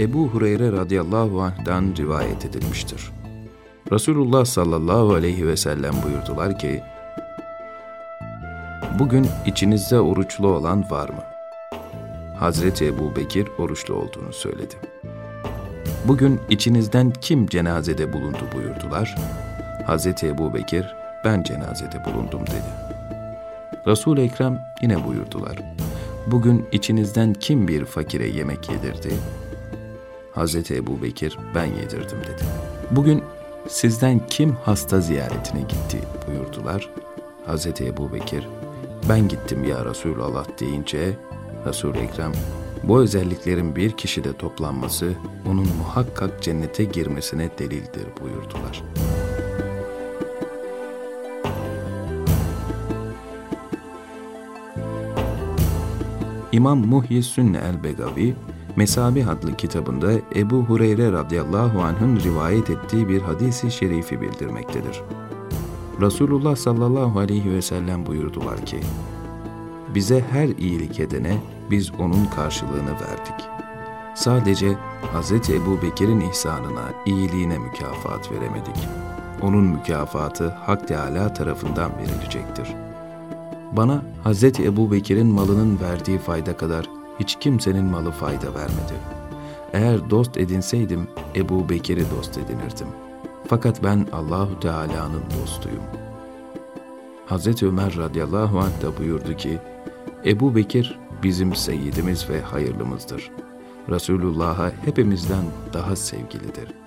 Ebu Hureyre radıyallahu anh'dan rivayet edilmiştir. Resulullah sallallahu aleyhi ve sellem buyurdular ki, Bugün içinizde oruçlu olan var mı? Hazreti Ebu Bekir oruçlu olduğunu söyledi. Bugün içinizden kim cenazede bulundu buyurdular. Hazreti Ebu Bekir, ben cenazede bulundum dedi. Resul-i Ekrem yine buyurdular. Bugün içinizden kim bir fakire yemek yedirdi? Hazreti Ebu Bekir, ben yedirdim dedi. Bugün sizden kim hasta ziyaretine gitti buyurdular. Hazreti Ebu Bekir, ben gittim ya Resulallah deyince Resul-i Ekrem, bu özelliklerin bir kişide toplanması onun muhakkak cennete girmesine delildir buyurdular. İmam Muhyi Sünne el-Begavi, Mesabi adlı kitabında Ebu Hureyre radıyallahu anh'ın rivayet ettiği bir hadisi şerifi bildirmektedir. Resulullah sallallahu aleyhi ve sellem buyurdular ki, bize her iyilik edene biz onun karşılığını verdik. Sadece Hz. Ebu Bekir'in ihsanına, iyiliğine mükafat veremedik. Onun mükafatı Hak Teala tarafından verilecektir. Bana Hz. Ebu Bekir'in malının verdiği fayda kadar hiç kimsenin malı fayda vermedi. Eğer dost edinseydim Ebu Bekir'i dost edinirdim. Fakat ben Allahu Teala'nın dostuyum. Hz. Ömer radıyallahu anh da buyurdu ki, Ebu Bekir bizim seyyidimiz ve hayırlımızdır. Resulullah'a hepimizden daha sevgilidir.''